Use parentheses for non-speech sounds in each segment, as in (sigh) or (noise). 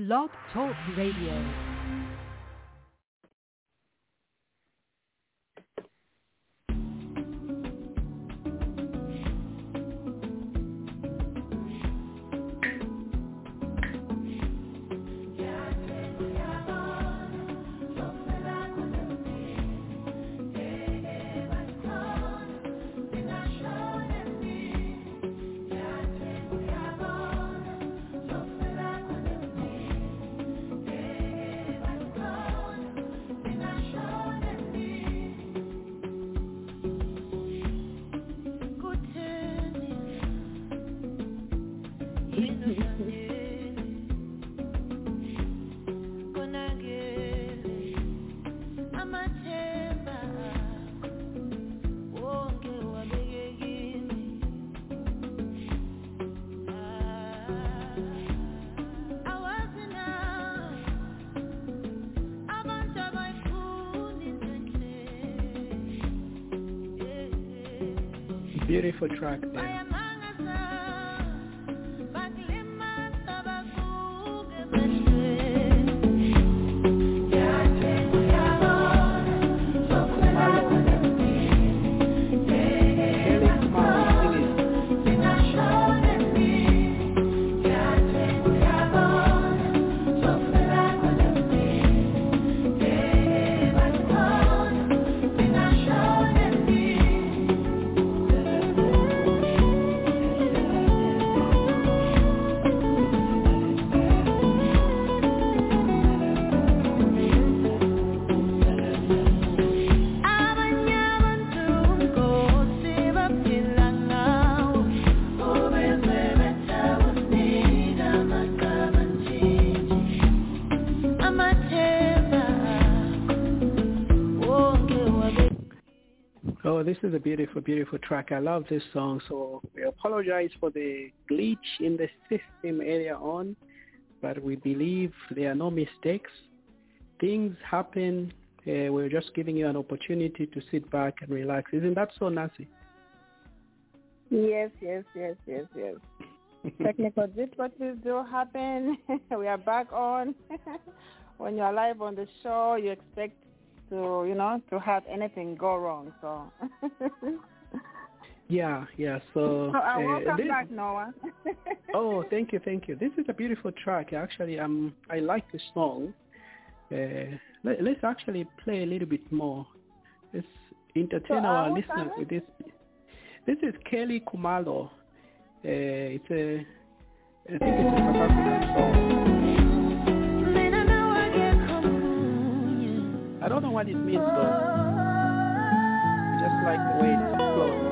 Blog Talk Radio. This is a beautiful, beautiful track. I love this song. So we apologize for the glitch in the system earlier on, but we believe there are no mistakes. Things happen. Uh, we're just giving you an opportunity to sit back and relax. Isn't that so, Nancy? Yes, yes, yes, yes, yes. (laughs) Technical difficulties do happen. (laughs) we are back on. (laughs) when you're live on the show, you expect to, you know, to have anything go wrong. So. (laughs) yeah, yeah. So. so uh, welcome this, back, Noah. (laughs) oh, thank you, thank you. This is a beautiful track. Actually, um, I like the song. Uh, let, us actually play a little bit more. Let's entertain so, our uh, listeners with this. This is Kelly Khumalo. Uh, it's a, I think it's a South African song. I don't know what it means though. Just like the way it flows.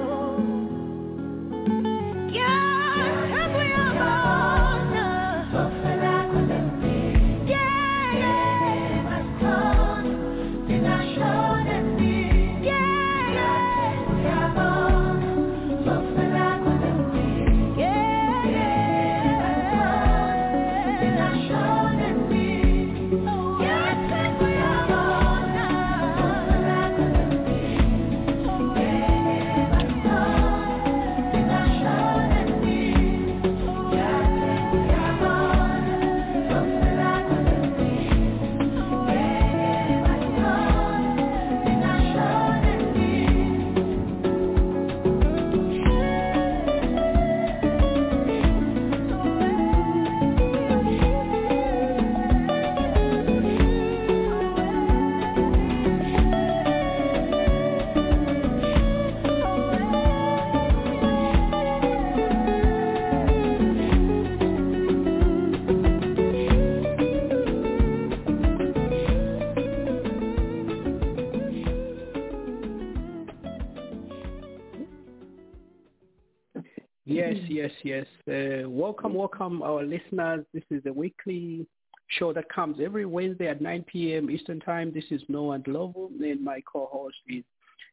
Uh, welcome, welcome, our listeners. This is the weekly show that comes every Wednesday at 9 p.m. Eastern Time. This is Noah Ndlovu, and my co-host is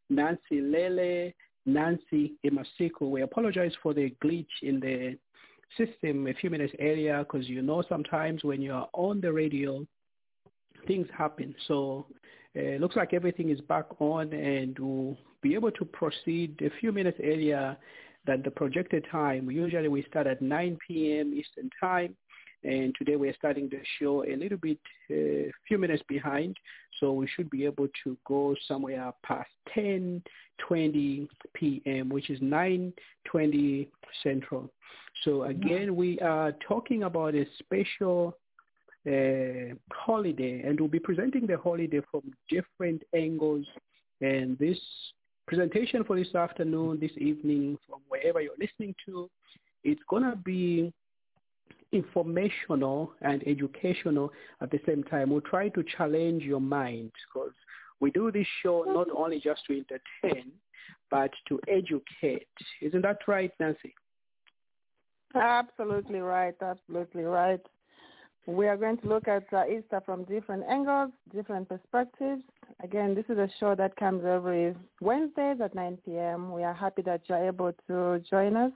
Nancy Lele, Nancy Emasiku. We apologize for the glitch in the system a few minutes earlier because you know sometimes when you are on the radio, things happen. So uh, it looks like everything is back on and we'll be able to proceed a few minutes earlier than the projected time. Usually we start at 9 p.m. Eastern Time And today we're starting the show a little bit, a uh, few minutes behind. So we should be able to go somewhere past 10, 20 p.m., which is 9:20 Central. So again, we are talking about a special uh, holiday, and we'll be presenting the holiday from different angles. And this presentation for this afternoon, this evening, from wherever you're listening to, it's going to be informational and educational at the same time. We'll try to challenge your mind because we do this show not only just to entertain, but to educate. Isn't that right, Nancy? Absolutely right. Absolutely right. We are going to look at uh, Easter from different angles, different perspectives. Again, this is a show that comes every Wednesdays at 9 p.m. We are happy that you're able to join us.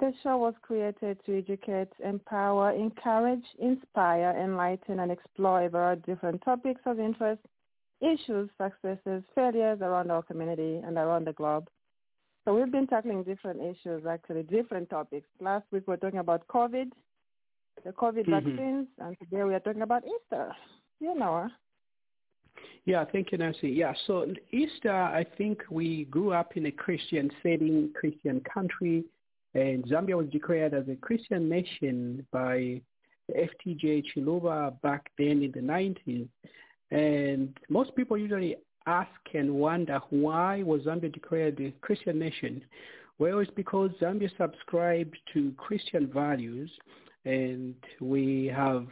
This show was created to educate, empower, encourage, inspire, enlighten, and explore about different topics of interest, issues, successes, failures around our community and around the globe. So we've been tackling different issues, actually, different topics. Last week we were talking about COVID, the COVID mm-hmm. vaccines, and today we are talking about Easter. You know. Yeah, thank you, Nancy. Yeah, so Easter, I think we grew up in a Christian setting, Christian country, and Zambia was declared as a Christian nation by FTJ Chiluba back then in the 90s. And most people usually ask and wonder why was Zambia declared a Christian nation? Well, it's because Zambia subscribed to Christian values and we have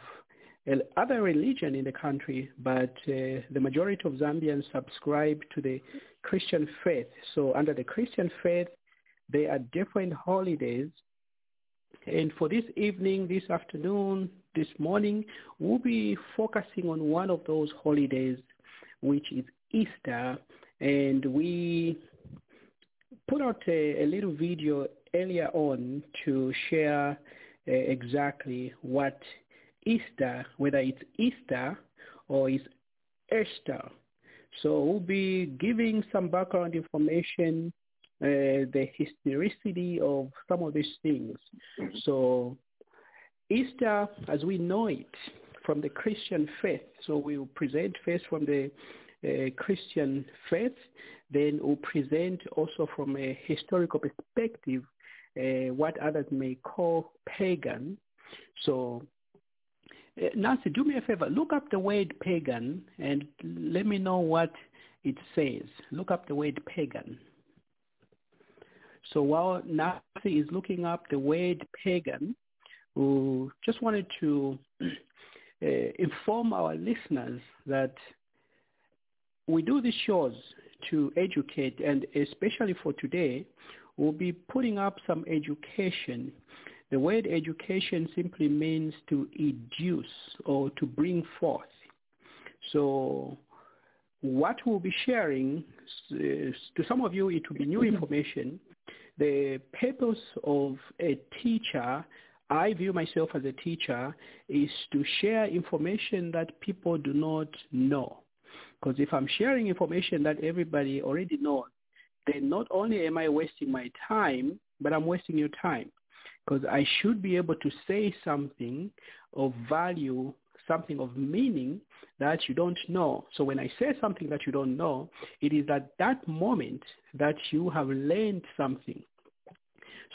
other religion in the country, but uh, the majority of Zambians subscribe to the Christian faith. So under the Christian faith, there are different holidays. And for this evening, this afternoon, this morning, we'll be focusing on one of those holidays, which is Easter. And we put out a, a little video earlier on to share uh, exactly what Easter, whether it's Easter or it's Esther. So we'll be giving some background information, uh, the historicity of some of these things. So Easter, as we know it from the Christian faith, so we will present first from the uh, Christian faith, then we'll present also from a historical perspective uh, what others may call pagan. So Nancy, do me a favor. Look up the word pagan and let me know what it says. Look up the word pagan. So while Nancy is looking up the word pagan, we just wanted to (clears throat) uh, inform our listeners that we do these shows to educate and especially for today, we'll be putting up some education. The word education simply means to educe or to bring forth. So what we'll be sharing, to some of you it will be new information. The purpose of a teacher, I view myself as a teacher, is to share information that people do not know. Because if I'm sharing information that everybody already knows, then not only am I wasting my time, but I'm wasting your time because I should be able to say something of value, something of meaning that you don't know. So when I say something that you don't know, it is at that moment that you have learned something.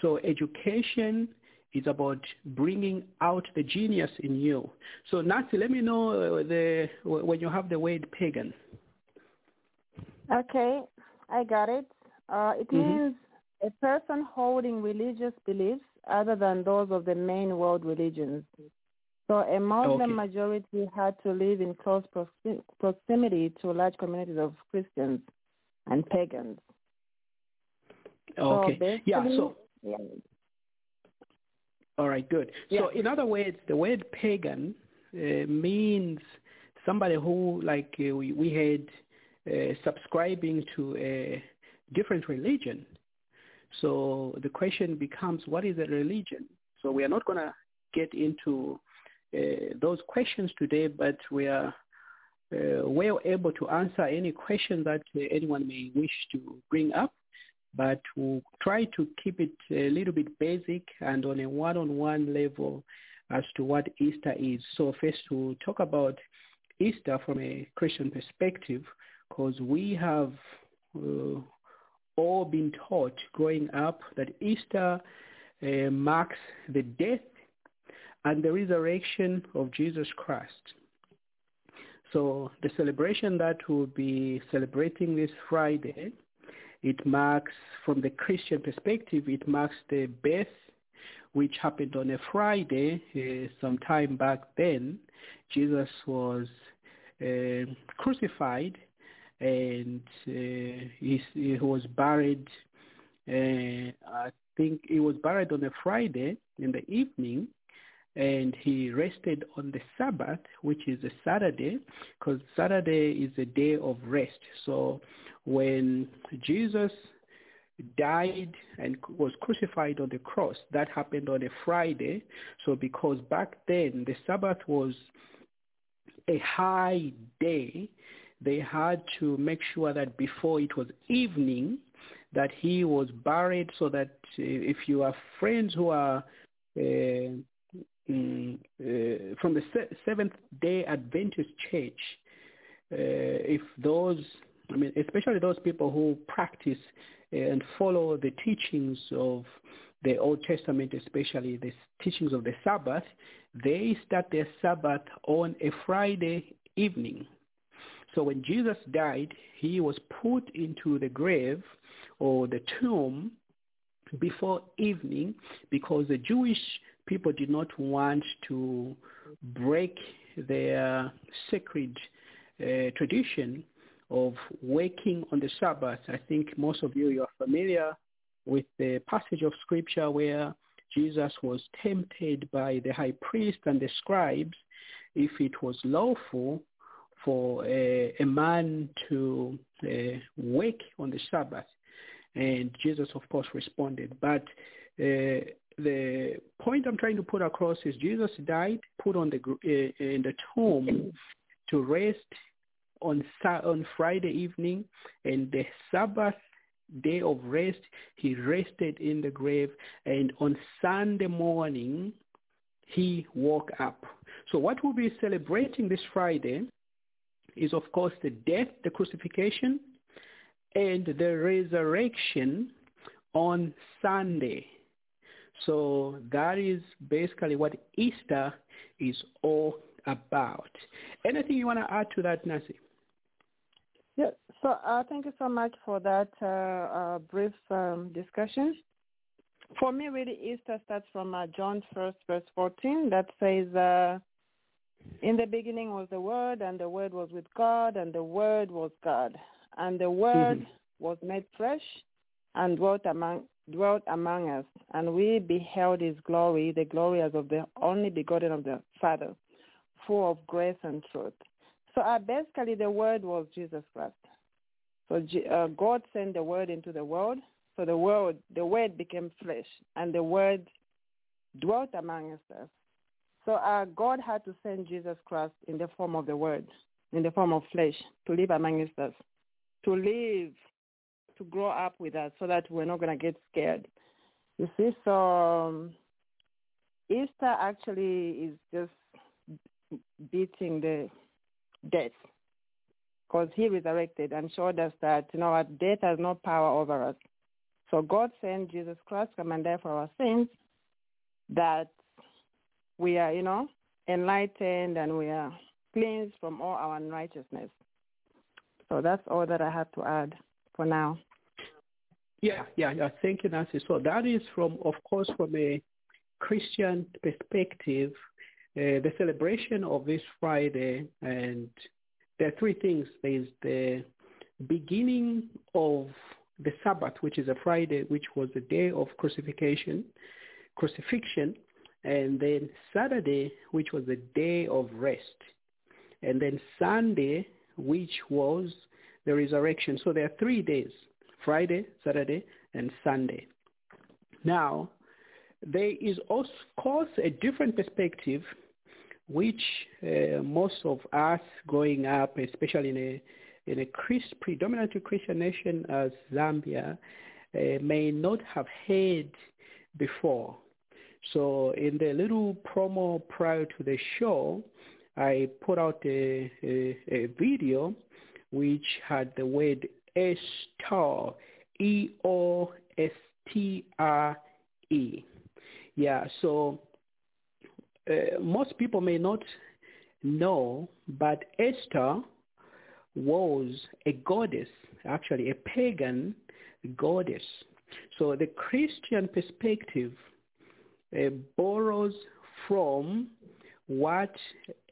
So education is about bringing out the genius in you. So Nancy, let me know uh, the when you have the word pagan. Okay, I got it. Uh, it mm-hmm. means a person holding religious beliefs other than those of the main world religions. So a Muslim okay. majority had to live in close proximity to large communities of Christians and pagans. Okay. So yeah. So. Yeah. All right. Good. Yeah. So in other words, the word pagan uh, means somebody who, like uh, we, we had, uh, subscribing to a different religion. So the question becomes, what is a religion? So we are not going to get into uh, those questions today, but we are uh, well able to answer any question that uh, anyone may wish to bring up. But we'll try to keep it a little bit basic and on a one-on-one level as to what Easter is. So first to talk about Easter from a Christian perspective, because we have uh, all been taught growing up that Easter uh, marks the death and the resurrection of Jesus Christ. So the celebration that we'll be celebrating this Friday, it marks, from the Christian perspective, it marks the birth which happened on a Friday uh, some time back then. Jesus was uh, crucified and uh, he, he, was buried. Uh, I think he was buried on a Friday in the evening, and he rested on the Sabbath, which is a Saturday, because Saturday is a day of rest. So when Jesus died and was crucified on the cross, that happened on a Friday. So because back then the Sabbath was a high day, they had to make sure that before it was evening, that he was buried so that uh, if you have friends who are uh, mm, uh, from the Seventh Day Adventist Church, uh, if those, I mean, especially those people who practice and follow the teachings of the Old Testament, especially the teachings of the Sabbath, they start their Sabbath on a Friday evening. So when Jesus died, he was put into the grave or the tomb before evening because the Jewish people did not want to break their sacred uh, tradition of waking on the Sabbath. I think most of you, you are familiar with the passage of scripture where Jesus was tempted by the high priest and the scribes if it was lawful for a, a man to uh, wake on the Sabbath. And Jesus, of course, responded. But uh, the point I'm trying to put across is Jesus died, put on the uh, in the tomb to rest on on Friday evening, and the Sabbath day of rest, he rested in the grave, and on Sunday morning, he woke up. So what we'll be celebrating this Friday is, of course, the death, the crucifixion, and the resurrection on Sunday. So that is basically what Easter is all about. Anything you want to add to that, Nancy? Yeah, so uh, thank you so much for that uh, uh, brief um, discussion. For me, really, Easter starts from uh, John 1st, verse 14, that says, uh, in the beginning was the Word, and the Word was with God, and the Word was God. And the Word mm-hmm. was made flesh and dwelt among, dwelt among us, and we beheld his glory, the glory as of the only begotten of the Father, full of grace and truth. So uh, basically, the Word was Jesus Christ. So uh, God sent the Word into the world. So the Word, the Word became flesh, and the Word dwelt among us. So uh, God had to send Jesus Christ in the form of the Word, in the form of flesh, to live among us, to live, to grow up with us, so that we're not going to get scared. You see, so um, Easter actually is just beating the death because he resurrected and showed us that, you know, death has no power over us. So God sent Jesus Christ come and die for our sins that we are, you know, enlightened and we are cleansed from all our unrighteousness. So that's all that I have to add for now. Yeah, yeah, yeah. Thank you, Nancy. So that is from, of course, from a Christian perspective, uh, the celebration of this Friday, and there are three things. There's the beginning of the Sabbath, which is a Friday, which was the day of crucifixion, crucifixion, and then Saturday, which was the day of rest, and then Sunday, which was the resurrection. So there are three days, Friday, Saturday, and Sunday. Now, there is, of course, a different perspective which uh, most of us growing up, especially in a in a Christ, predominantly Christian nation as Zambia, uh, may not have heard before. So in the little promo prior to the show, I put out a, a, a video which had the word Estar, E-O-S-T-R-E. Yeah, so uh, most people may not know, but Esther was a goddess, actually a pagan goddess. So the Christian perspective uh, borrows from what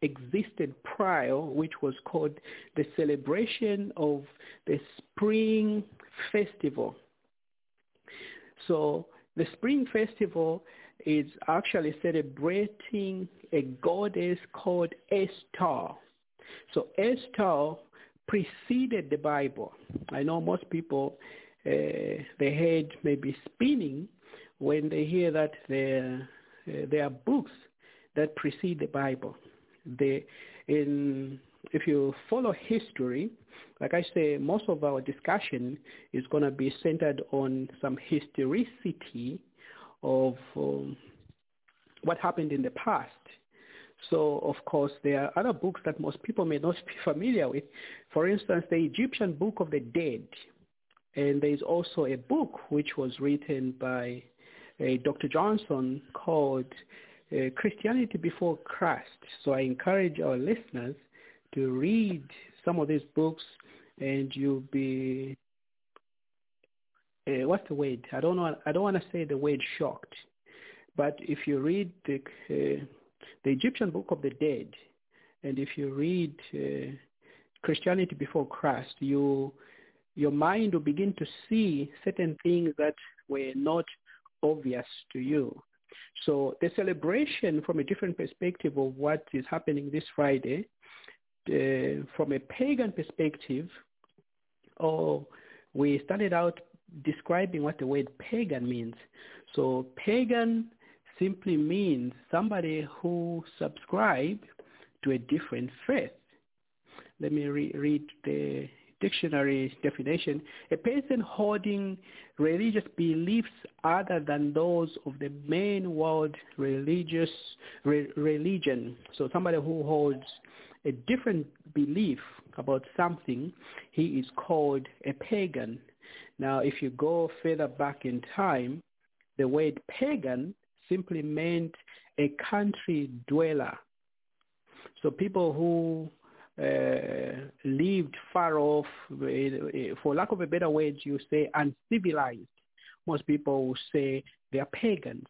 existed prior, which was called the celebration of the spring festival. So the spring festival is actually celebrating a goddess called Esther. So Esther preceded the Bible. I know most people, uh, their head may be spinning when they hear that there, uh, there are books that precede the Bible. They, in, if you follow history, like I say, most of our discussion is going to be centered on some historicity of um, what happened in the past. So, of course, there are other books that most people may not (laughs) be familiar with. For instance, the Egyptian Book of the Dead. And there is also a book which was written by Dr. Johnson called uh, Christianity Before Christ. So I encourage our listeners to read some of these books and you'll be uh, what's the word? I don't know. I don't want to say the word shocked, but if you read the uh, the Egyptian Book of the Dead, and if you read uh, Christianity before Christ, you your mind will begin to see certain things that were not obvious to you. So the celebration from a different perspective of what is happening this Friday, uh, from a pagan perspective, or we started out describing what the word pagan means. So pagan simply means somebody who subscribes to a different faith. Let me re- read the dictionary definition. A person holding religious beliefs other than those of the main world religious re- religion. So somebody who holds a different belief about something, he is called a pagan. Now, if you go further back in time, the word pagan simply meant a country dweller. So people who uh, lived far off, uh, for lack of a better word, you say uncivilized. Most people say they are pagans.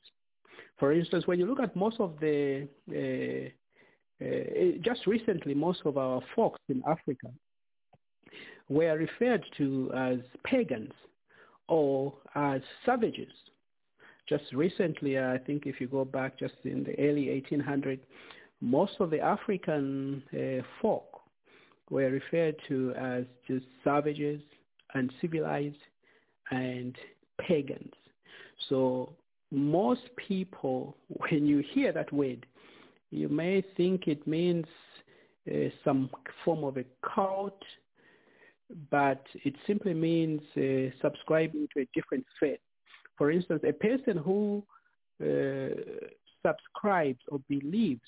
For instance, when you look at most of the, uh, uh just recently, most of our folks in Africa, were referred to as pagans or as savages. Just recently, I think if you go back just in the early 1800s, most of the African uh, folk were referred to as just savages, uncivilized, and pagans. So most people, (laughs) when you hear that word, you may think it means uh, some form of a cult but it simply means uh, subscribing to a different faith. For instance, a person who uh, subscribes or believes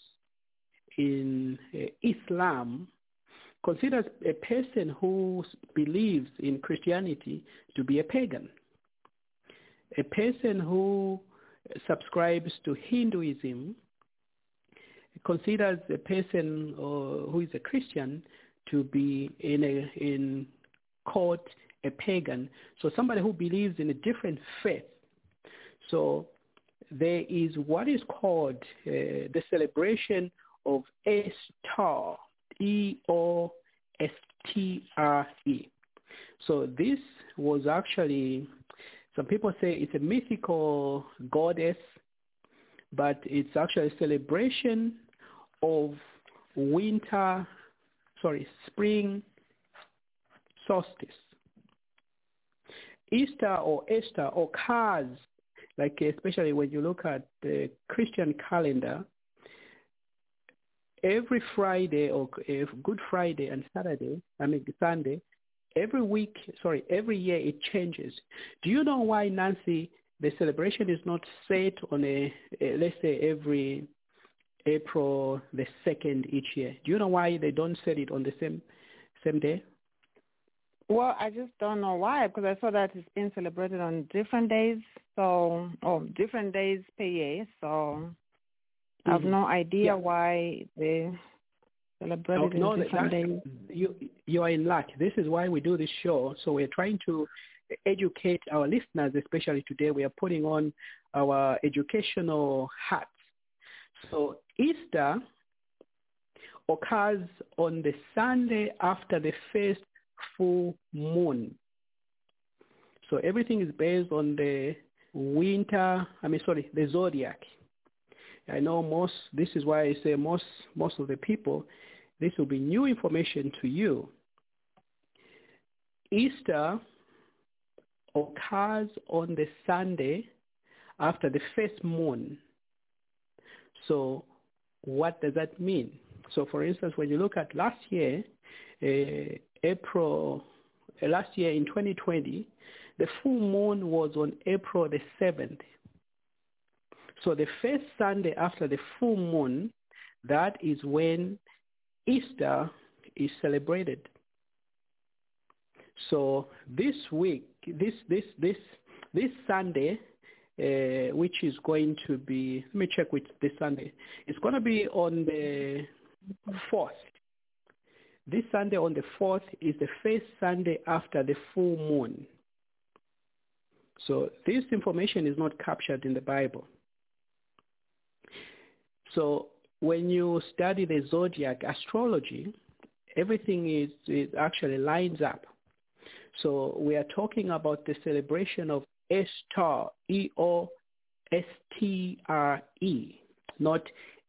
in uh, Islam considers a person who believes in Christianity to be a pagan. A person who subscribes to Hinduism considers a person uh, who is a Christian to be in a in called a pagan. So somebody who believes in a different faith. So there is what is called uh, the celebration of Estar, E-O-S-T-R-E. So this was actually, some people say it's a mythical goddess, but it's actually a celebration of winter sorry, spring solstice. Easter or or Kaz, like especially when you look at the Christian calendar, every Friday or eh, Good Friday and Saturday, I mean Sunday, every week, sorry, every year it changes. Do you know why, Nancy, the celebration is not set on a, a let's say every April the second each year. Do you know why they don't set it on the same same day? Well, I just don't know why because I saw that it's being celebrated on different days, so oh, different days per year. So. I have mm-hmm. no idea yeah. why they celebrate it no, days. You you are in luck. This is why we do this show. So we're trying to educate our listeners, especially today. We are putting on our educational hats. So Easter occurs on the Sunday after the first full moon. So everything is based on the winter, I mean, sorry, the zodiac. I know most, this is why I say most, most of the people, this will be new information to you. Easter occurs on the Sunday after the first moon. So what does that mean? So for instance, when you look at last year, uh, April, uh, last year in 2020, the full moon was on April the 7th. So the first Sunday after the full moon, that is when Easter is celebrated. So this week, this this this this Sunday, uh, which is going to be, let me check which this Sunday. It's going to be on the fourth. This Sunday on the 4th is the first Sunday after the full moon. So this information is not captured in the Bible. So when you study the zodiac astrology, everything is, is actually lines up. So we are talking about the celebration of Estar, E-O-S-T-R-E, not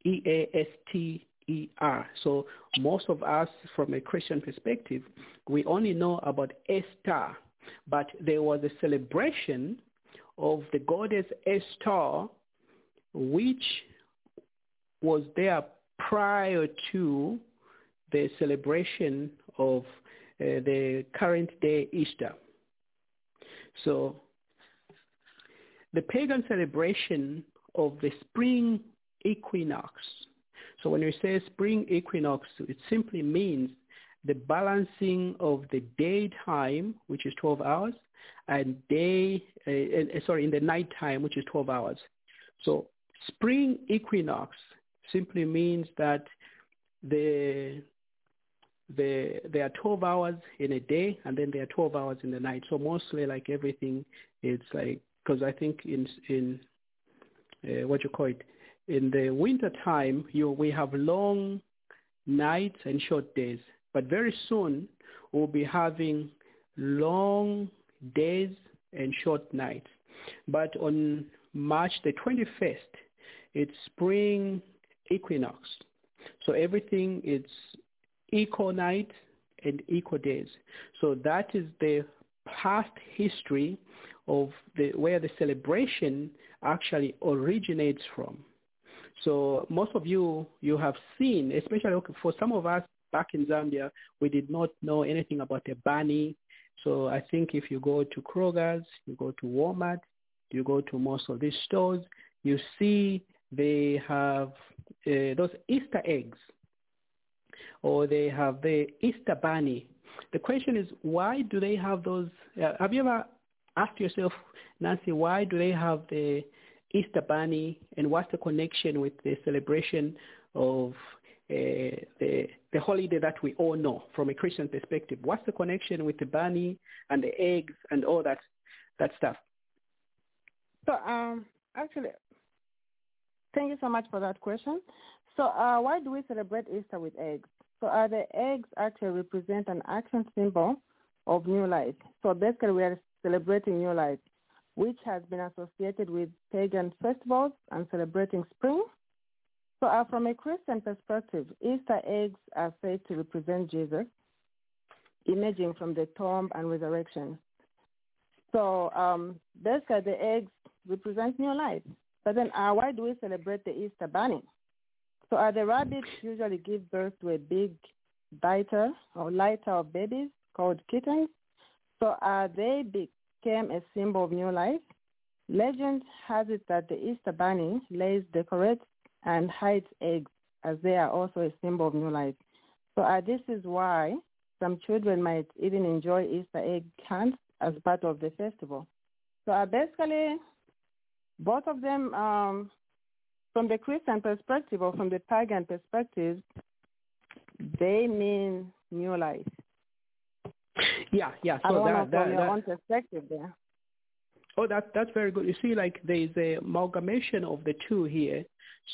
E-A-S-T E-R. So most of us, from a Christian perspective, we only know about Esther, but there was a celebration of the goddess Esther, which was there prior to the celebration of uh, the current day Easter. So the pagan celebration of the spring equinox so when we say spring equinox, it simply means the balancing of the daytime, which is 12 hours, and day, uh, uh, sorry, in the nighttime, which is 12 hours. So spring equinox simply means that the the, there are 12 hours in a day and then there are 12 hours in the night. So mostly like everything, it's like, because I think in, in uh, what you call it, in the winter time, you, we have long nights and short days. But very soon, we'll be having long days and short nights. But on March the 21st, it's spring equinox. So everything is equal night and equal days. So that is the past history of the, where the celebration actually originates from. So most of you, you have seen, especially for some of us back in Zambia, we did not know anything about the bunny. So I think if you go to Kroger's, you go to Walmart, you go to most of these stores, you see they have uh, those Easter eggs or they have the Easter bunny. The question is, why do they have those? Uh, have you ever asked yourself, Nancy, why do they have the Easter Bunny and what's the connection with the celebration of uh, the, the holiday that we all know from a Christian perspective? What's the connection with the bunny and the eggs and all that that stuff? So um, actually, thank you so much for that question. So uh, why do we celebrate Easter with eggs? So uh, the eggs actually represent an action symbol of new life. So basically, we are celebrating new life which has been associated with pagan festivals and celebrating spring. So uh, from a Christian perspective, Easter eggs are said to represent Jesus, emerging from the tomb and resurrection. So um, basically the eggs represent new life. But then uh, why do we celebrate the Easter bunny? So uh, the rabbits usually give birth to a big biter or litter of babies called kittens. So uh, they became a symbol of new life. Legend has it that the Easter Bunny lays decorates and hides eggs as they are also a symbol of new life. So uh, this is why some children might even enjoy Easter egg hunts as part of the festival. So uh, basically, both of them, um, from the Christian perspective or from the pagan perspective, they mean new life. Yeah, yeah. So that, that, your that, own perspective there. Oh, that that's very good. You see, like there is a amalgamation of the two here.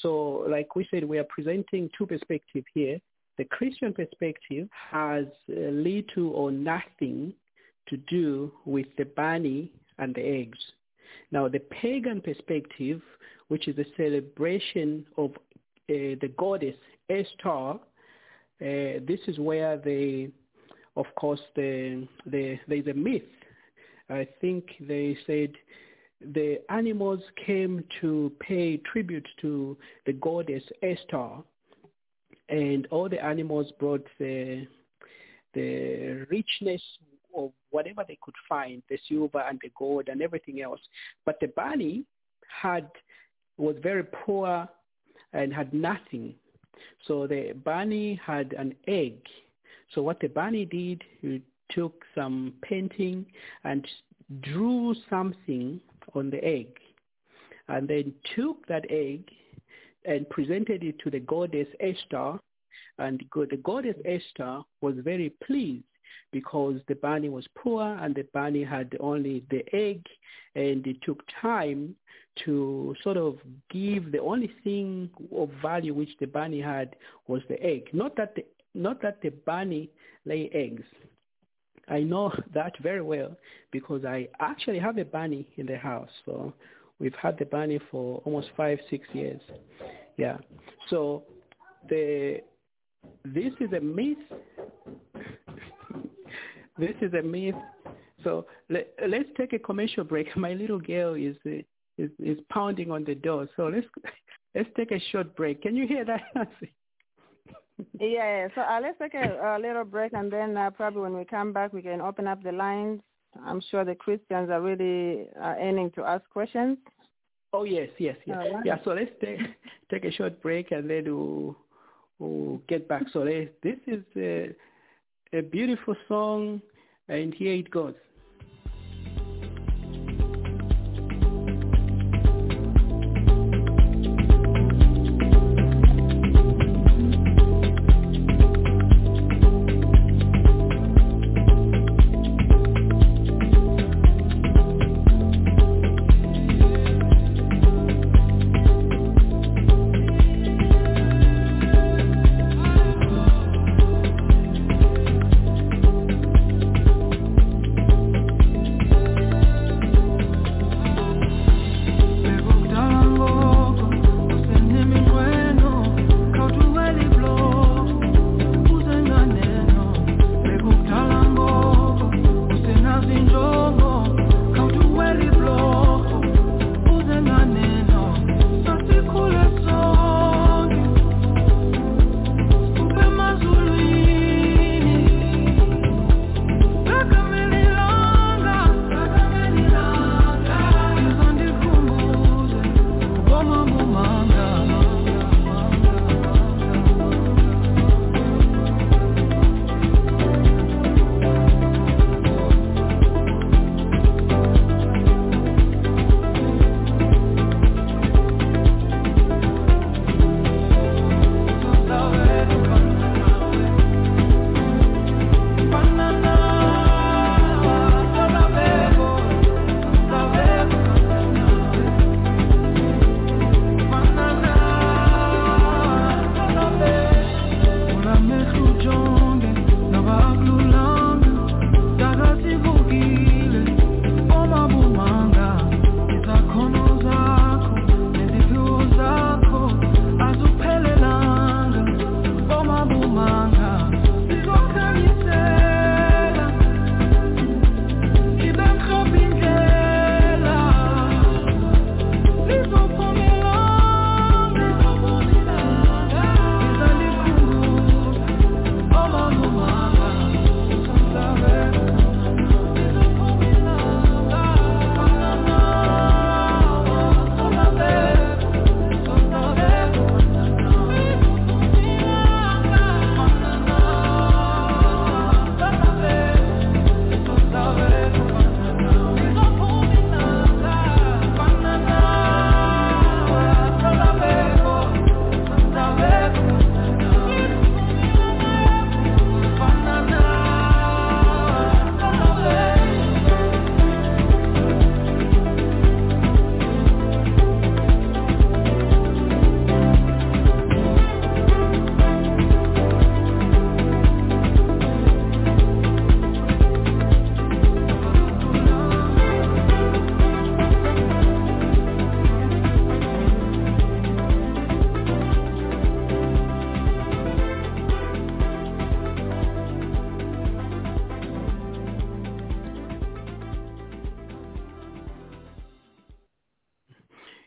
So, like we said, we are presenting two perspectives here. The Christian perspective has little or nothing to do with the bunny and the eggs. Now, the pagan perspective, which is a celebration of uh, the goddess Esther, uh, this is where the, of course, the, the, there's a myth. I think they said the animals came to pay tribute to the goddess Esther, and all the animals brought the the richness of whatever they could find, the silver and the gold and everything else. But the bunny had was very poor and had nothing. So the bunny had an egg. So what the bunny did, he took some painting and drew something on the egg and then took that egg and presented it to the goddess Esther. And the goddess Esther was very pleased because the bunny was poor and the bunny had only the egg and it took time to sort of give the only thing of value which the bunny had was the egg. Not that the, not that the bunny lay eggs. I know (laughs) that very well because I actually have a bunny in the house. So we've had the bunny for almost five, six years. Yeah. So the this is a myth this is a myth. So let, let's take a commercial break. (laughs) My little girl is, is is pounding on the door. So let's (laughs) let's take a short break. Can you hear that? yeah, so uh, let's take a, a, little break, and then uh, probably when we come back, we can open up the lines. I'm sure the Christians are really uh, aiming to ask questions. Oh yes, yes, yes. Right. Yeah. So let's take (laughs) take a short break, and then we'll, we'll get back. So this is uh, a beautiful song, and here it goes.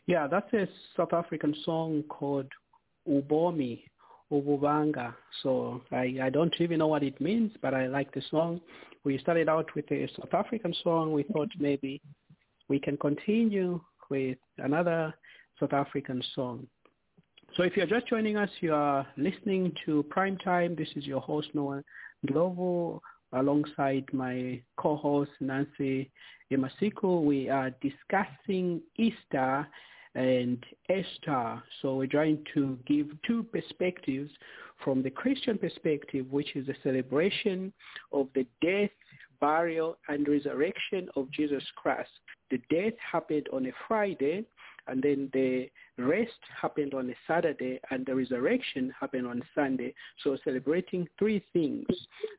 Yeah, that's a South African song called Ubomi, Ububanga. So I, I don't even know what it means, but I like the song. We started out with a South African song. We thought maybe we can continue with another South African song. So if you're just joining us, you are listening to Prime Time. This is your host, Noah Ndlovu, alongside my co-host, Nancy Imasiko. We are discussing Easter and Esther. So we're trying to give two perspectives from the Christian perspective, which is a celebration of the death, burial, and resurrection of Jesus Christ. The death happened on a Friday, and then the rest happened on a Saturday, and the resurrection happened on Sunday. So celebrating three things.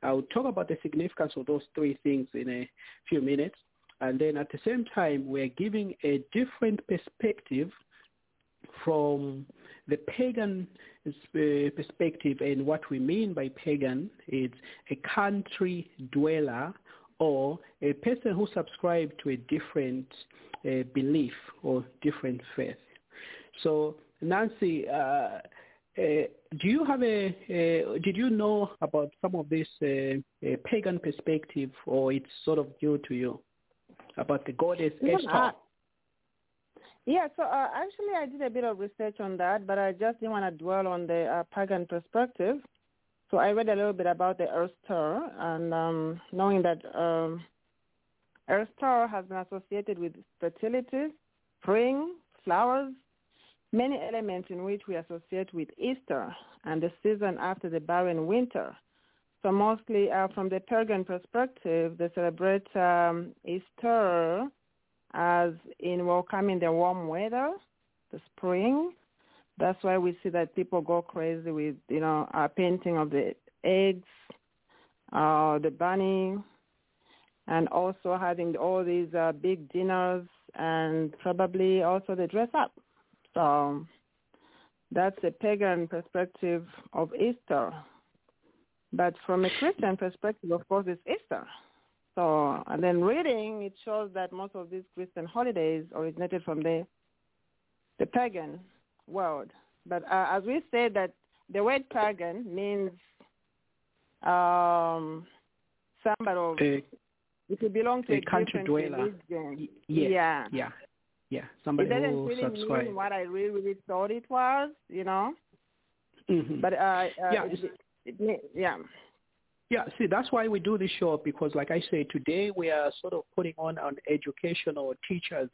I'll talk about the significance of those three things in a few minutes. And then at the same time, we're giving a different perspective from the pagan perspective. And what we mean by pagan is a country dweller or a person who subscribes to a different uh, belief or different faith. So Nancy, uh, uh, do you have a, uh, did you know about some of this uh, pagan perspective or it's sort of new to you? About the goddess. Uh, yeah, so uh, actually I did a bit of research on that, but I just didn't want to dwell on the uh, pagan perspective. So I read a little bit about the Earth Star and um, knowing that um, Earth Star has been associated with fertility, spring, flowers, many elements in which we associate with Easter and the season after the barren winter. So mostly uh, from the pagan perspective, they celebrate um, Easter as in welcoming the warm weather, the spring. That's why we see that people go crazy with, you know, a painting of the eggs, uh, the bunny, and also having all these uh, big dinners and probably also the dress up. So that's the pagan perspective of Easter. But from a Christian perspective, of course, it's Easter. So, and then reading, it shows that most of these Christian holidays originated from the the pagan world. But uh, as we say that the word pagan means um, somebody of, a, if you belong to a, a country dweller. Religion. Yeah, yeah, yeah, yeah. Somebody it doesn't really subscribe. mean what I really, really thought it was, you know. Mm-hmm. But uh, uh, yeah, it, yeah. Yeah, see, that's why we do this show because, like I say, today we are sort of putting on an educational teacher's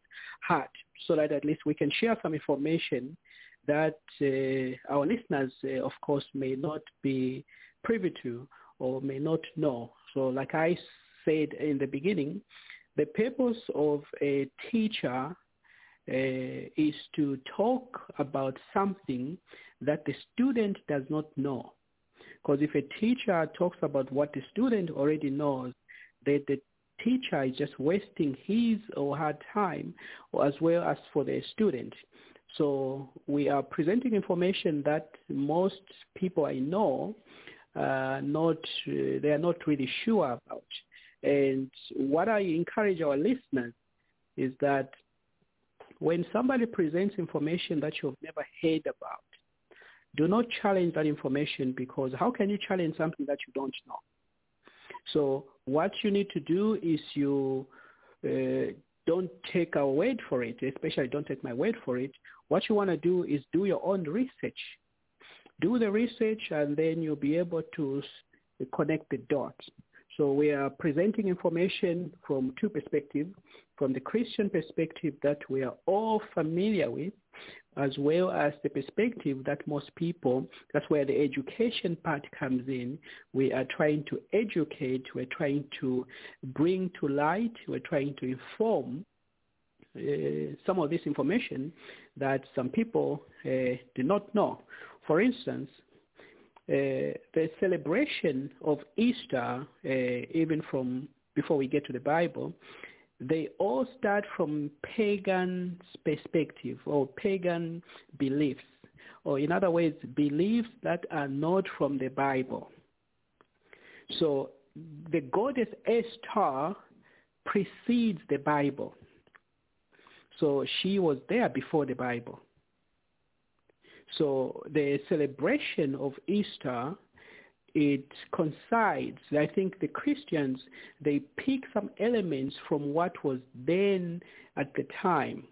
hat so that at least we can share some information that uh, our listeners, uh, of course, may not be privy to or may not know. So like I said in the beginning, the purpose of a teacher uh, is to talk about something that the student does not know. Because if a teacher talks about what the student already knows, that the teacher is just wasting his or her time as well as for the student. So we are presenting information that most people I know uh, not uh, they are not really sure about. And what I encourage our listeners is that when somebody presents information that you've never heard about, do not challenge that information because how can you challenge something that you don't know? So what you need to do is you uh, don't take our word for it, especially don't take my word for it. What you want to do is do your own research. Do the research and then you'll be able to connect the dots. So we are presenting information from two perspectives, from the Christian perspective that we are all familiar with, as well as the perspective that most people, that's where the education part comes in. We are trying to educate, we're trying to bring to light, we're trying to inform uh, some of this information that some people uh, do not know. For instance, uh, the celebration of Easter, uh, even from before we get to the Bible, they all start from pagan perspective or pagan beliefs, or in other words, beliefs that are not from the Bible. So the goddess Esther precedes the Bible. So she was there before the Bible. So the celebration of Easter, it coincides. I think the Christians, they pick some elements from what was then at the time.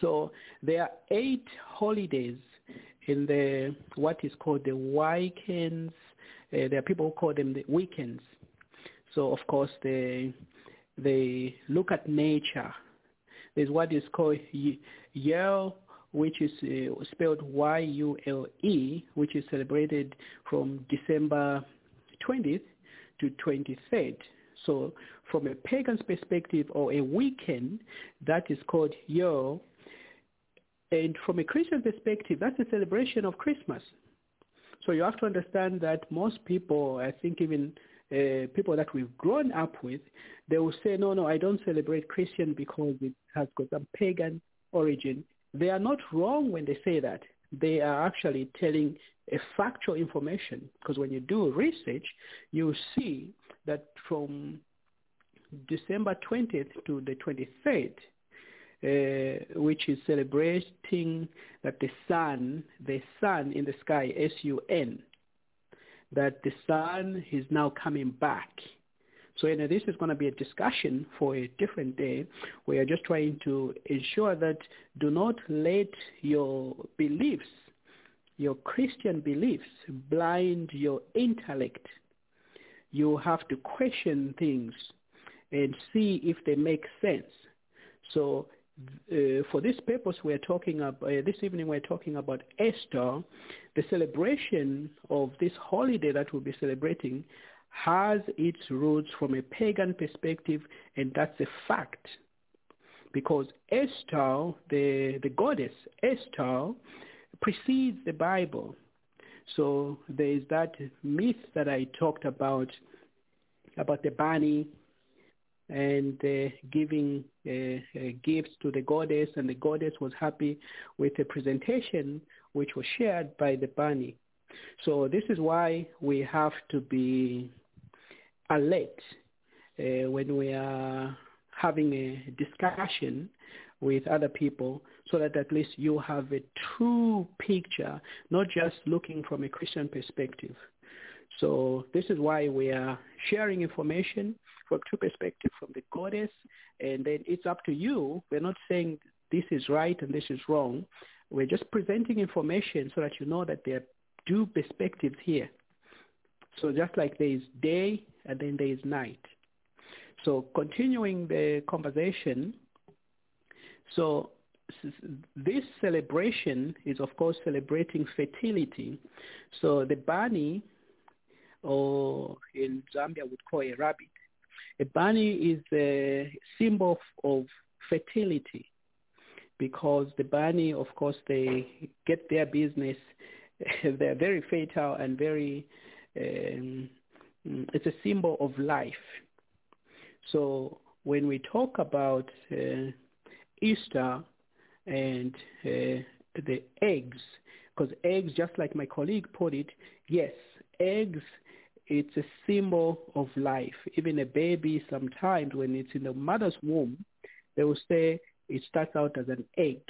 So there are eight holidays in the what is called the Wiccans. Uh, there are people who call them the Wiccans. So of course they they look at nature. There's what is called Yule, which is uh, spelled Y-U-L-E, which is celebrated from December 20th to 23rd. So from a pagan's perspective or a Wiccan, that is called Yule. And from a Christian perspective, that's a celebration of Christmas. So you have to understand that most people, I think even uh, people that we've grown up with, they will say, no, no, I don't celebrate Christian because it has got some pagan origin. They are not wrong when they say that. They are actually telling a factual information because when you do research, you see that from December 20th to the 23rd, uh, which is celebrating that the sun, the sun in the sky, S-U-N, that the sun is now coming back. So you know, this is going to be a discussion for a different day. We are just trying to ensure that do not let your beliefs, your Christian beliefs, blind your intellect. You have to question things and see if they make sense. So uh, for this purpose, we're talking about, uh, this evening we're talking about Esther, the celebration of this holiday that we'll be celebrating has its roots from a pagan perspective, and that's a fact. Because Esther, the, the goddess Esther, precedes the Bible. So there is that myth that I talked about, about the bunny and uh, giving uh, uh, gifts to the goddess, and the goddess was happy with the presentation which was shared by the bunny. So this is why we have to be alert uh, when we are having a discussion with other people so that at least you have a true picture, not just looking from a Christian perspective. So this is why we are sharing information from true perspective from the goddess, and then it's up to you. We're not saying this is right and this is wrong. We're just presenting information so that you know that there are two perspectives here. So just like there is day and then there is night. So continuing the conversation, so this celebration is of course celebrating fertility. So the bunny, or in Zambia would call a rabbit, a bunny is a symbol of fertility because the bunny, of course, they get their business. (laughs) They're very fertile and very um, it's a symbol of life. So when we talk about uh, Easter and uh, the eggs, because eggs, just like my colleague put it, yes, eggs, it's a symbol of life. Even a baby, sometimes when it's in the mother's womb, they will say it starts out as an egg,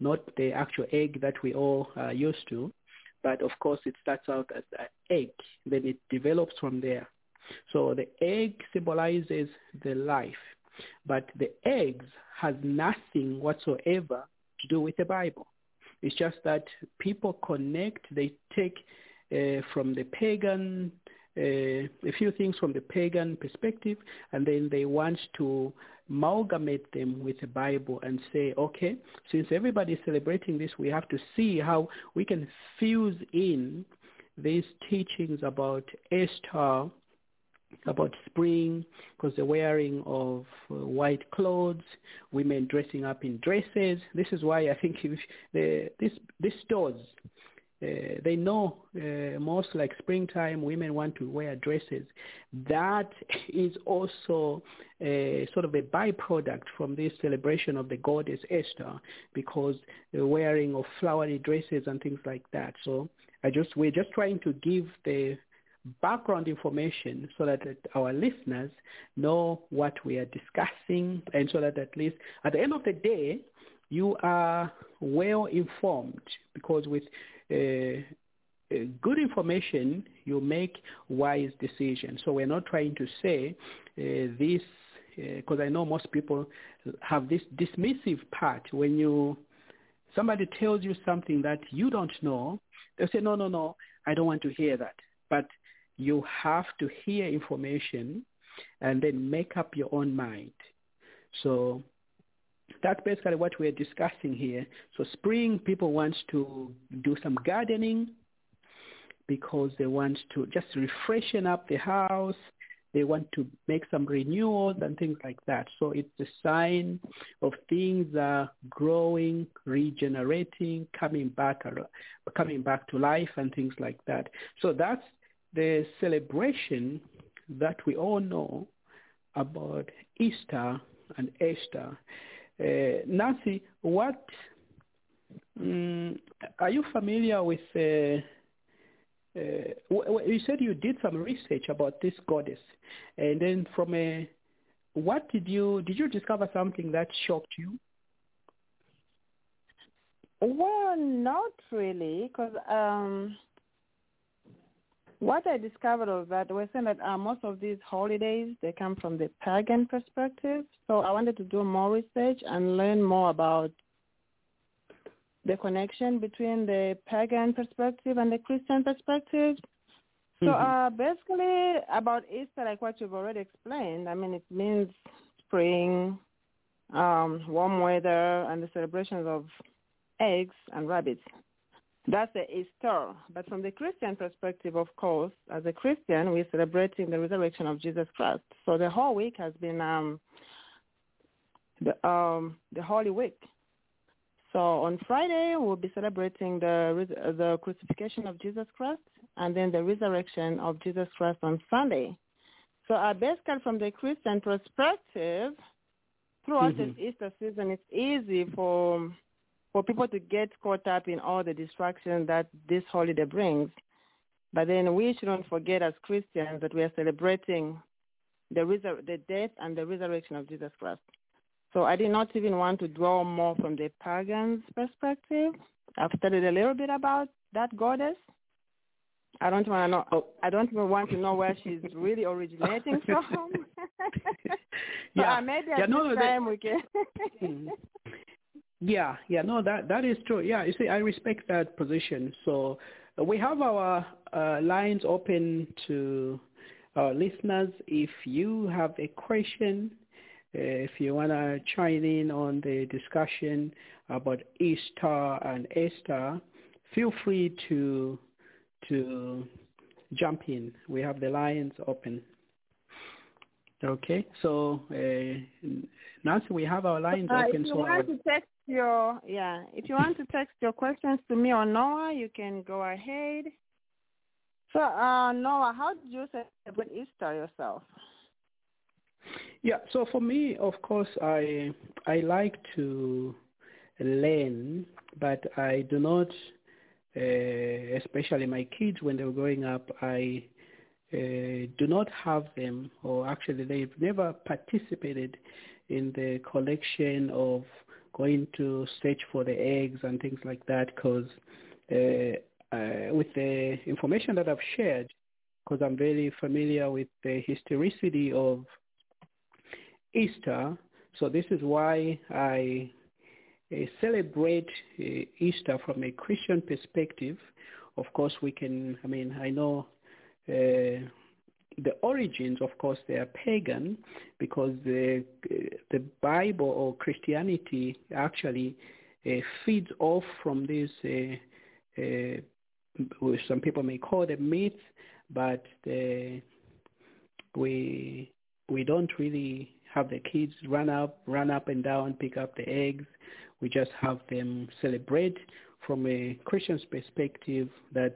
not the actual egg that we all are used to. But of course, it starts out as an egg. Then it develops from there. So the egg symbolizes the life. But the eggs has nothing whatsoever to do with the Bible. It's just that people connect, they take uh, from the pagan, a few things from the pagan perspective, and then they want to amalgamate them with the Bible and say, okay, since everybody is celebrating this, we have to see how we can fuse in these teachings about Esther, about spring, because the wearing of uh, white clothes, women dressing up in dresses. This is why I think (laughs) the, this, this stores uh, they know uh, most like springtime women want to wear dresses. That (laughs) is also a, sort of a byproduct from this celebration of the goddess Esther because the wearing of flowery dresses and things like that. So I just we're just trying to give the background information so that our listeners know what we are discussing and so that at least at the end of the day, you are well informed because with uh, uh, good information, you make wise decisions. So we're not trying to say uh, this because uh, I know most people have this dismissive part when you somebody tells you something that you don't know, they say, no, no, no, I don't want to hear that. But you have to hear information and then make up your own mind. So that's basically what we're discussing here. So spring, people want to do some gardening because they want to just refreshen up the house. They want to make some renewals and things like that. So it's a sign of things are growing, regenerating, coming back, coming back to life and things like that. So that's the celebration that we all know about Easter and Esther. Uh, Nancy, what um, are you familiar with? Uh, uh, you said you did some research about this goddess, and then from a, what did you did you discover something that shocked you? Well, not really, because um, what I discovered was that we're saying that uh, most of these holidays they come from the pagan perspective. So I wanted to do more research and learn more about the connection between the pagan perspective and the Christian perspective. So mm-hmm. uh, basically about Easter, like what you've already explained, I mean, it means spring, um, warm weather, and the celebrations of eggs and rabbits. That's the Easter. But from the Christian perspective, of course, as a Christian, we're celebrating the resurrection of Jesus Christ. So the whole week has been um, the um, the Holy Week. So on Friday, we'll be celebrating the the crucifixion of Jesus Christ and then the resurrection of Jesus Christ on Sunday. So uh, basically from the Christian perspective, throughout mm-hmm. this Easter season, it's easy for for people to get caught up in all the distractions that this holiday brings. But then we shouldn't forget as Christians that we are celebrating the, resur- the death and the resurrection of Jesus Christ. So I did not even want to draw more from the pagan's perspective. I've studied a little bit about that goddess. I don't want to know. Oh. I don't even want to know where she's really originating (laughs) from. (laughs) yeah, uh, maybe at yeah, no, time that, we can. (laughs) Yeah, yeah, no, that that is true. Yeah, you see, I respect that position. So uh, we have our uh, lines open to our listeners. If you have a question if you want to chime in on the discussion about Easter and Esther, feel free to to jump in. We have the lines open. Okay, so uh, Nancy, we have our lines uh, open. If you so want to text your yeah, if you want to text your questions to me or Noah, you can go ahead. So uh, Noah, how did you celebrate Easter yourself? Yeah, so for me, of course, I I like to learn, but I do not, uh, especially my kids when they were growing up, I uh, do not have them, or actually they've never participated in the collection of going to search for the eggs and things like that, because uh, uh, with the information that I've shared, because I'm very familiar with the historicity of Easter. So this is why I uh, celebrate uh, Easter from a Christian perspective. Of course, we can, I mean, I know uh, the origins, of course, they are pagan because the, the Bible or Christianity actually uh, feeds off from this, uh, uh, some people may call them myths, but the, we, we don't really have the kids run up, run up and down, pick up the eggs. We just have them celebrate from a Christian's perspective that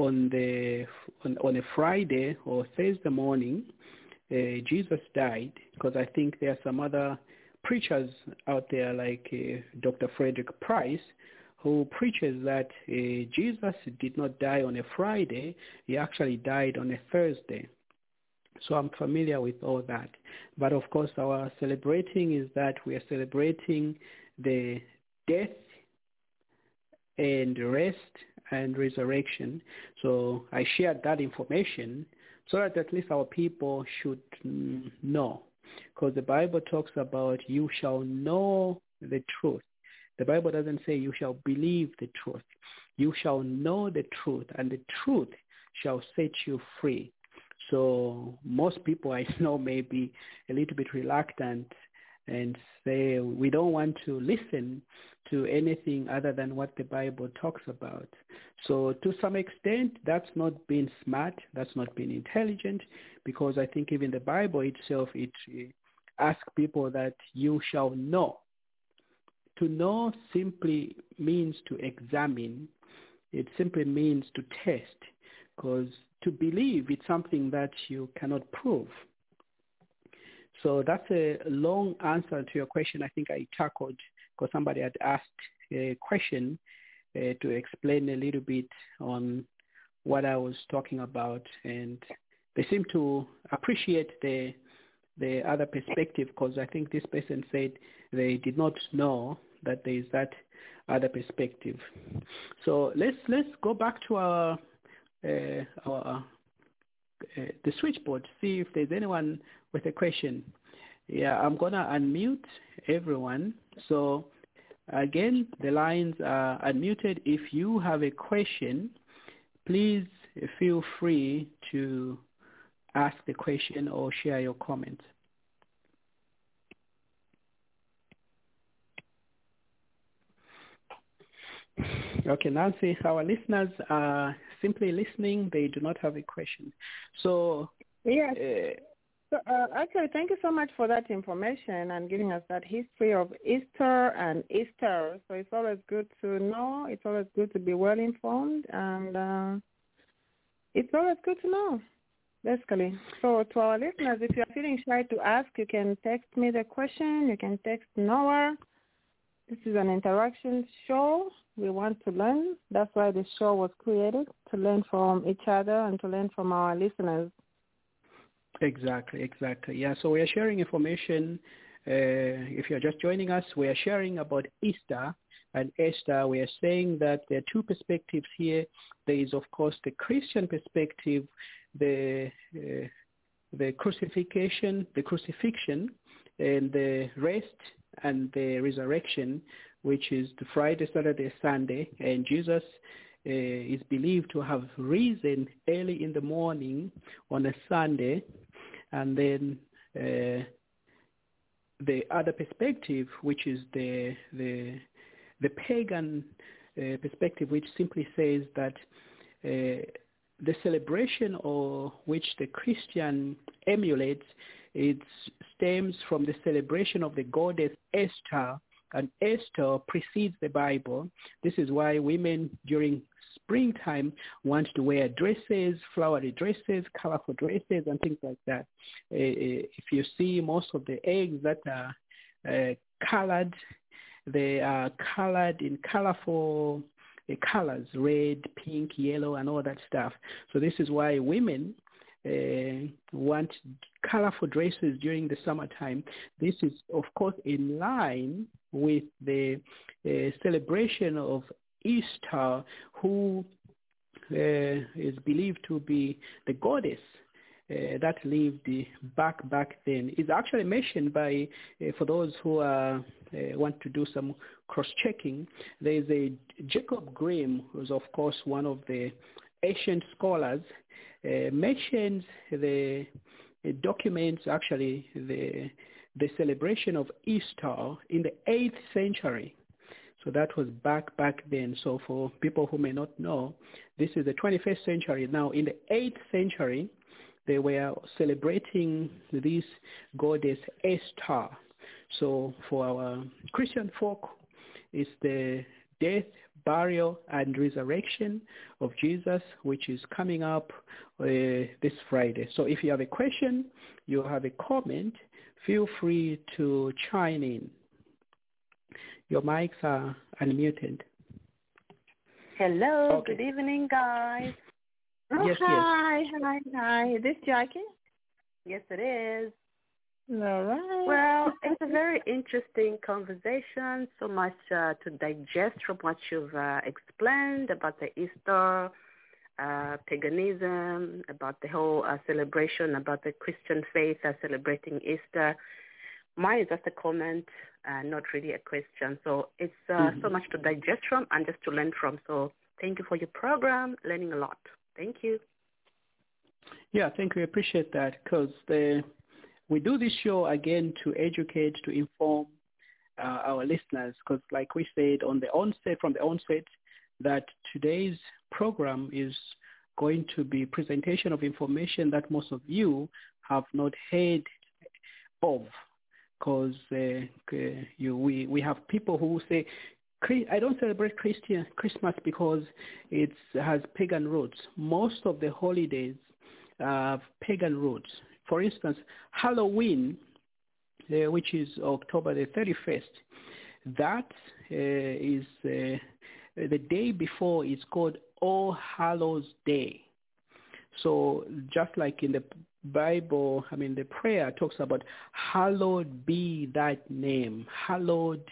on the on, on a Friday or Thursday morning, uh, Jesus died because I think there are some other preachers out there like uh, Dr. Frederick Price who preaches that uh, Jesus did not die on a Friday, he actually died on a Thursday. So I'm familiar with all that. But of course, our celebrating is that we are celebrating the death and rest and resurrection. So I shared that information so that at least our people should know. Because the Bible talks about you shall know the truth. The Bible doesn't say you shall believe the truth. You shall know the truth and the truth shall set you free. So most people I (laughs) know may be a little bit reluctant and say we don't want to listen to anything other than what the Bible talks about. So to some extent, that's not being smart, that's not being intelligent, because I think even the Bible itself, it asks people that you shall know. To know simply means to examine. It simply means to test, because to believe it's something that you cannot prove. So that's a long answer to your question. I think I tackled because somebody had asked a question uh, to explain a little bit on what I was talking about, and they seem to appreciate the the other perspective because I think this person said they did not know that there is that other perspective. So let's let's go back to our uh, our uh, the switchboard, see if there's anyone with a question. Yeah, I'm gonna unmute everyone. So again, the lines are unmuted. If you have a question, please feel free to ask the question or share your comment. Okay, Nancy, our listeners are simply listening. They do not have a question. So, yes. Uh, so, uh, actually, thank you so much for that information and giving us that history of Easter and Easter. So it's always good to know. It's always good to be well informed, and uh, it's always good to know, basically. So to our listeners, if you're feeling shy to ask, you can text me the question. You can text Noah. This is an interaction show. We want to learn. That's why this show was created, to learn from each other and to learn from our listeners. Exactly, exactly. Yeah, so we are sharing information. Uh, if you're just joining us, we are sharing about Easter and Esther. We are saying that there are two perspectives here. There is, of course, the Christian perspective, the uh, the crucifixion, the crucifixion, and the rest and the resurrection, which is the Friday, Saturday, Sunday, and Jesus uh, is believed to have risen early in the morning on a Sunday, and then uh, the other perspective, which is the the the pagan uh, perspective, which simply says that uh, the celebration or which the Christian emulates, it stems from the celebration of the goddess Esther, and Esther precedes the Bible. This is why women during springtime want to wear dresses, flowery dresses, colorful dresses, and things like that. Uh, if you see most of the eggs that are uh, colored, they are colored in colorful colors, red, pink, yellow, and all that stuff. So this is why women uh, want colorful dresses during the summertime. This is, of course, in line with the uh, celebration of Easter, who uh, is believed to be the goddess uh, that lived back back then is actually mentioned by uh, for those who uh, want to do some cross-checking. There is a Jacob Grimm, who's of course one of the ancient scholars, Uh, mentions the documents actually the the celebration of Easter in the 8th century. So that was back back then. So for people who may not know, this is the 21st century. Now in the 8th century, they were celebrating this goddess Esther. So for our Christian folk, it's the death, burial, and resurrection of Jesus, which is coming up uh, this Friday. So if you have a question, you have a comment, feel free to chime in. Your mics are unmuted. Hello. Okay. Good evening, guys. Oh, yes, hi, yes. hi, hi. Is this Jackie? Yes, it is. All right. Well, it's a very (laughs) interesting conversation. So much uh, to digest from what you've uh, explained about the Easter, uh, paganism, about the whole uh, celebration, about the Christian faith uh, celebrating Easter. Mine is just a comment, uh, not really a question. So it's uh, mm-hmm. so much to digest from and just to learn from. So thank you for your program, learning a lot. Thank you. Yeah, thank you. I appreciate that because we do this show again to educate, to inform uh, our listeners because like we said on the onset, from the onset, that today's program is going to be presentation of information that most of you have not heard of because uh, you, we, we have people who say, I don't celebrate Christian Christmas because it has pagan roots. Most of the holidays have pagan roots. For instance, Halloween, uh, which is October the 31st, that uh, is uh, the day before is called All Hallows Day. So just like in the Bible, I mean, the prayer talks about hallowed be thy name, hallowed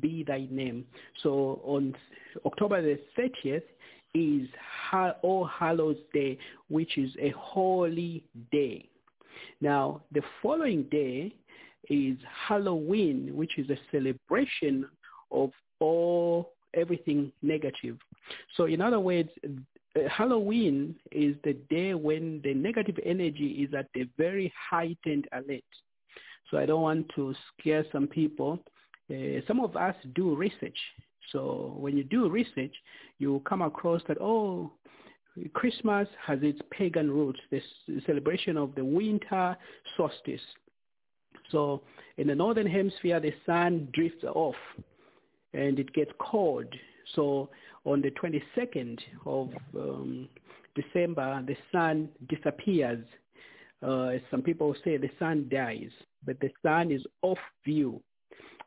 be thy name. So on October the 30th is All Hallows Day, which is a holy day. Now, the following day is Halloween, which is a celebration of all everything negative. So in other words, uh, Halloween is the day when the negative energy is at a very heightened alert. So I don't want to scare some people. Uh, some of us do research. So when you do research, you come across that, oh, Christmas has its pagan roots, the celebration of the winter solstice. So in the northern hemisphere, the sun drifts off and it gets cold. So on the 22nd of um, December, the sun disappears. Uh, some people say the sun dies, but the sun is off view.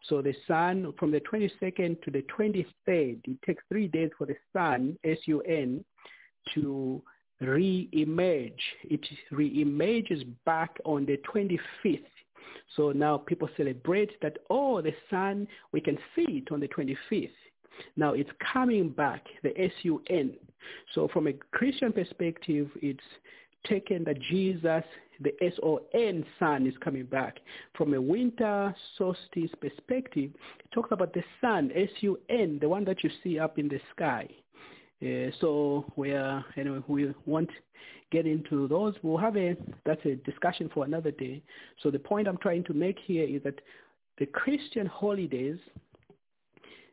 So the sun, from the 22nd to the 23rd, it takes three days for the sun, S-U-N, to re-emerge. It re-emerges back on the 25th. So now people celebrate that, oh, the sun, we can see it on the 25th. Now it's coming back, the S-U-N. So from a Christian perspective, it's taken that Jesus, the S-O-N sun is coming back. From a winter solstice perspective, it talks about the sun, S-U-N, the one that you see up in the sky. Uh, so we are, anyway, we won't get into those. We'll have a, that's a discussion for another day. So the point I'm trying to make here is that the Christian holidays,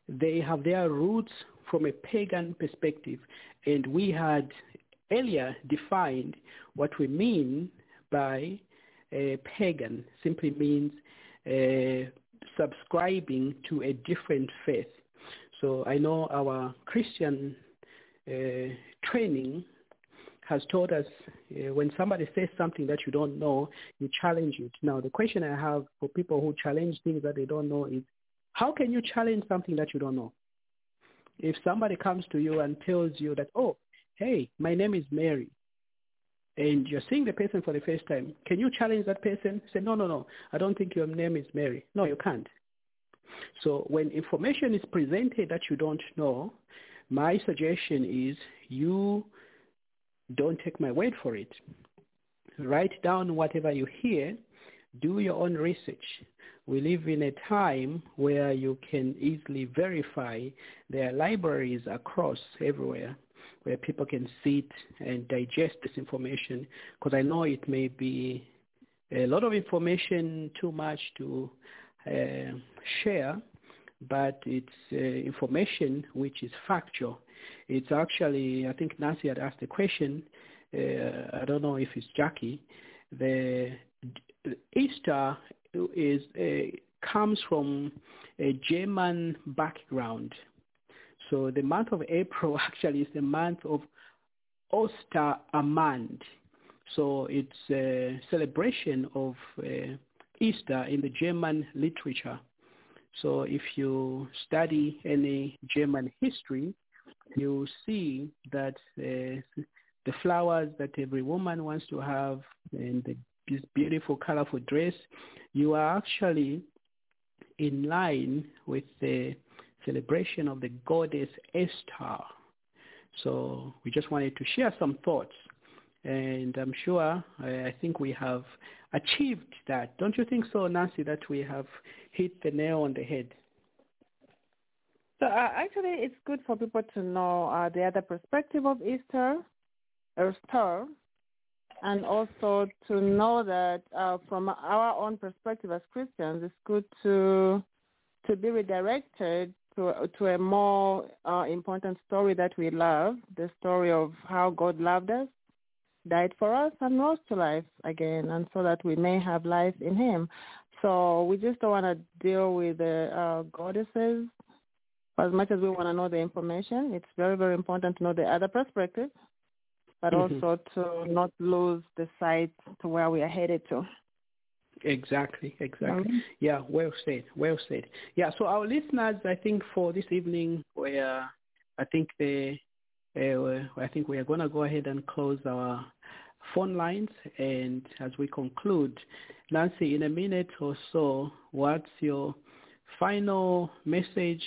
they have their roots from a pagan perspective. And we had earlier defined what we mean by a pagan simply means uh, subscribing to a different faith. So I know our Christian uh, training has taught us uh, when somebody says something that you don't know, you challenge it. Now, the question I have for people who challenge things that they don't know is, how can you challenge something that you don't know? If somebody comes to you and tells you that, oh, hey, my name is Mary, and you're seeing the person for the first time, can you challenge that person? Say, no, no, no, I don't think your name is Mary. No, you can't. So when information is presented that you don't know, my suggestion is you don't take my word for it. Write down whatever you hear. Do your own research. We live in a time where you can easily verify. There are libraries across everywhere where people can sit and digest this information because I know it may be a lot of information too much to uh, share but it's uh, information which is factual. It's actually, I think Nancy had asked the question, uh, I don't know if it's Jackie, the Easter is uh, comes from a German background. So the month of April (laughs) actually is the month of Ostermand. So it's a celebration of uh, Easter in the German literature. So if you study any German history, you see that uh, the flowers that every woman wants to have and the, this beautiful, colorful dress, you are actually in line with the celebration of the goddess Esther. So we just wanted to share some thoughts. And I'm sure, I think we have achieved that. Don't you think so, Nancy, that we have hit the nail on the head? So uh, actually, it's good for people to know uh, the other perspective of Easter, Easter, and also to know that uh, from our own perspective as Christians, it's good to to be redirected to to a more uh, important story that we love, the story of how God loved us, died for us, and rose to life again, and so that we may have life in Him. So we just don't want to deal with the uh, goddesses as much as we want to know the information. It's very very important to know the other perspective, but mm-hmm. also to not lose the sight to where we are headed to. Exactly, exactly. Mm-hmm. Yeah, well said, well said. Yeah, so our listeners, I think for this evening, we are, I think they, uh, I think we are going to go ahead and close our phone lines. And as we conclude, Nancy, in a minute or so, what's your final message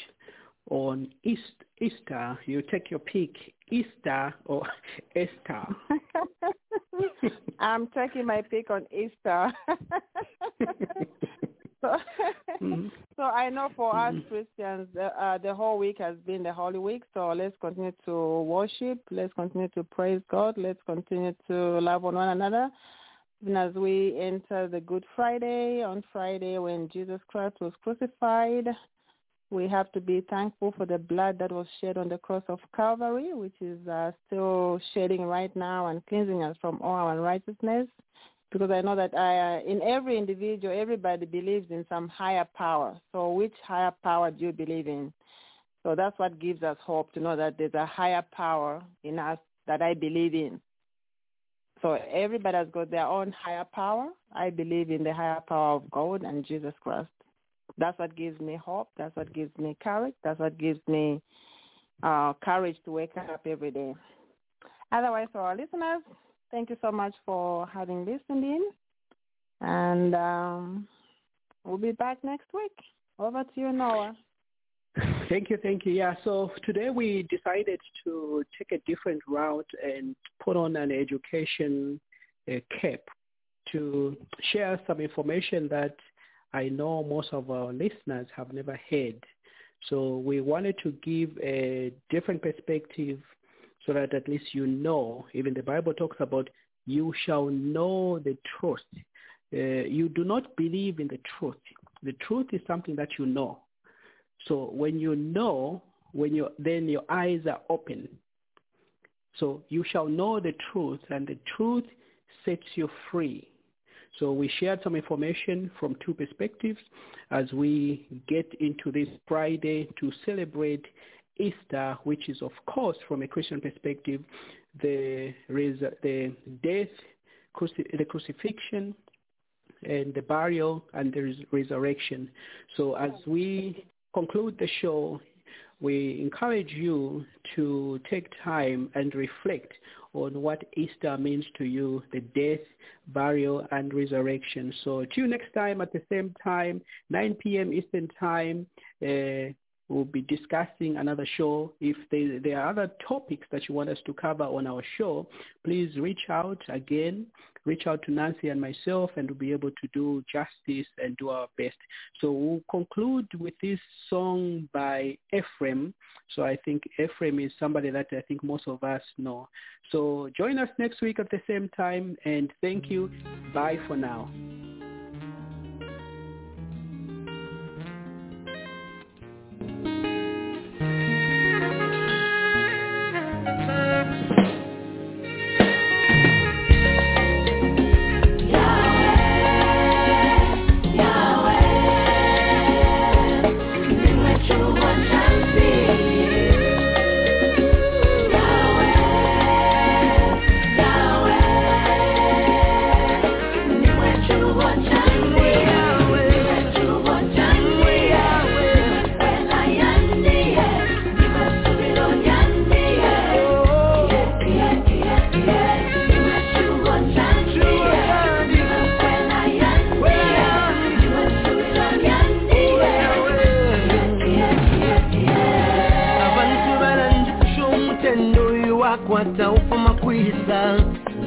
on East, Easter? You take your pick, Easter or (laughs) Esther? (laughs) I'm taking my pick on Easter. (laughs) (laughs) so, mm-hmm. so I know for us mm-hmm. Christians, uh, the whole week has been the Holy Week. So let's continue to worship. Let's continue to praise God. Let's continue to love one another. Even as we enter the Good Friday, on Friday when Jesus Christ was crucified, we have to be thankful for the blood that was shed on the cross of Calvary, which is uh, still shedding right now and cleansing us from all our unrighteousness. Because I know that I, uh, in every individual, everybody believes in some higher power. So which higher power do you believe in? So that's what gives us hope to know that there's a higher power in us that I believe in. So everybody has got their own higher power. I believe in the higher power of God and Jesus Christ. That's what gives me hope. That's what gives me courage. That's what gives me uh, courage to wake up every day. Otherwise, for our listeners, thank you so much for having listened in. And um, we'll be back next week. Over to you, Noah. (laughs) Thank you, thank you. Yeah, so today we decided to take a different route and put on an education uh, cap to share some information that I know most of our listeners have never heard. So we wanted to give a different perspective so that at least you know, even the Bible talks about you shall know the truth. Uh, you do not believe in the truth. The truth is something that you know. So when you know, when you then your eyes are open. So you shall know the truth, and the truth sets you free. So we shared some information from two perspectives as we get into this Friday to celebrate Easter, which is of course from a Christian perspective, the, the death, the crucifixion, and the burial and the resurrection. So as we conclude the show, we encourage you to take time and reflect on what Easter means to you, the death, burial, and resurrection. So till next time at the same time, 9 p.m. Eastern Time, uh, we'll be discussing another show. If there, there are other topics that you want us to cover on our show, please reach out again reach out to Nancy and myself and we'll be able to do justice and do our best. So we'll conclude with this song by Ephraim. So I think Ephraim is somebody that I think most of us know. So join us next week at the same time and thank you. Bye for now.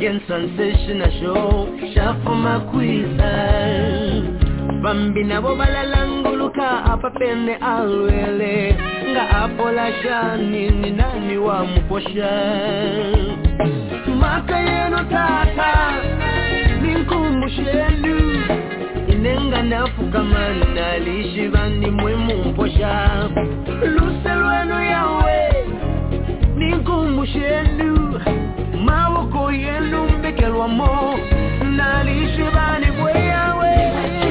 in transition asho shafuma kwizal bambi nabo balalanguluka apapende alwele. Nga apola shani nani wamuposha maka yeno tata inenga luse lwenu yawe y el hombre que lo amó. Nariz lleva ni huella, huella.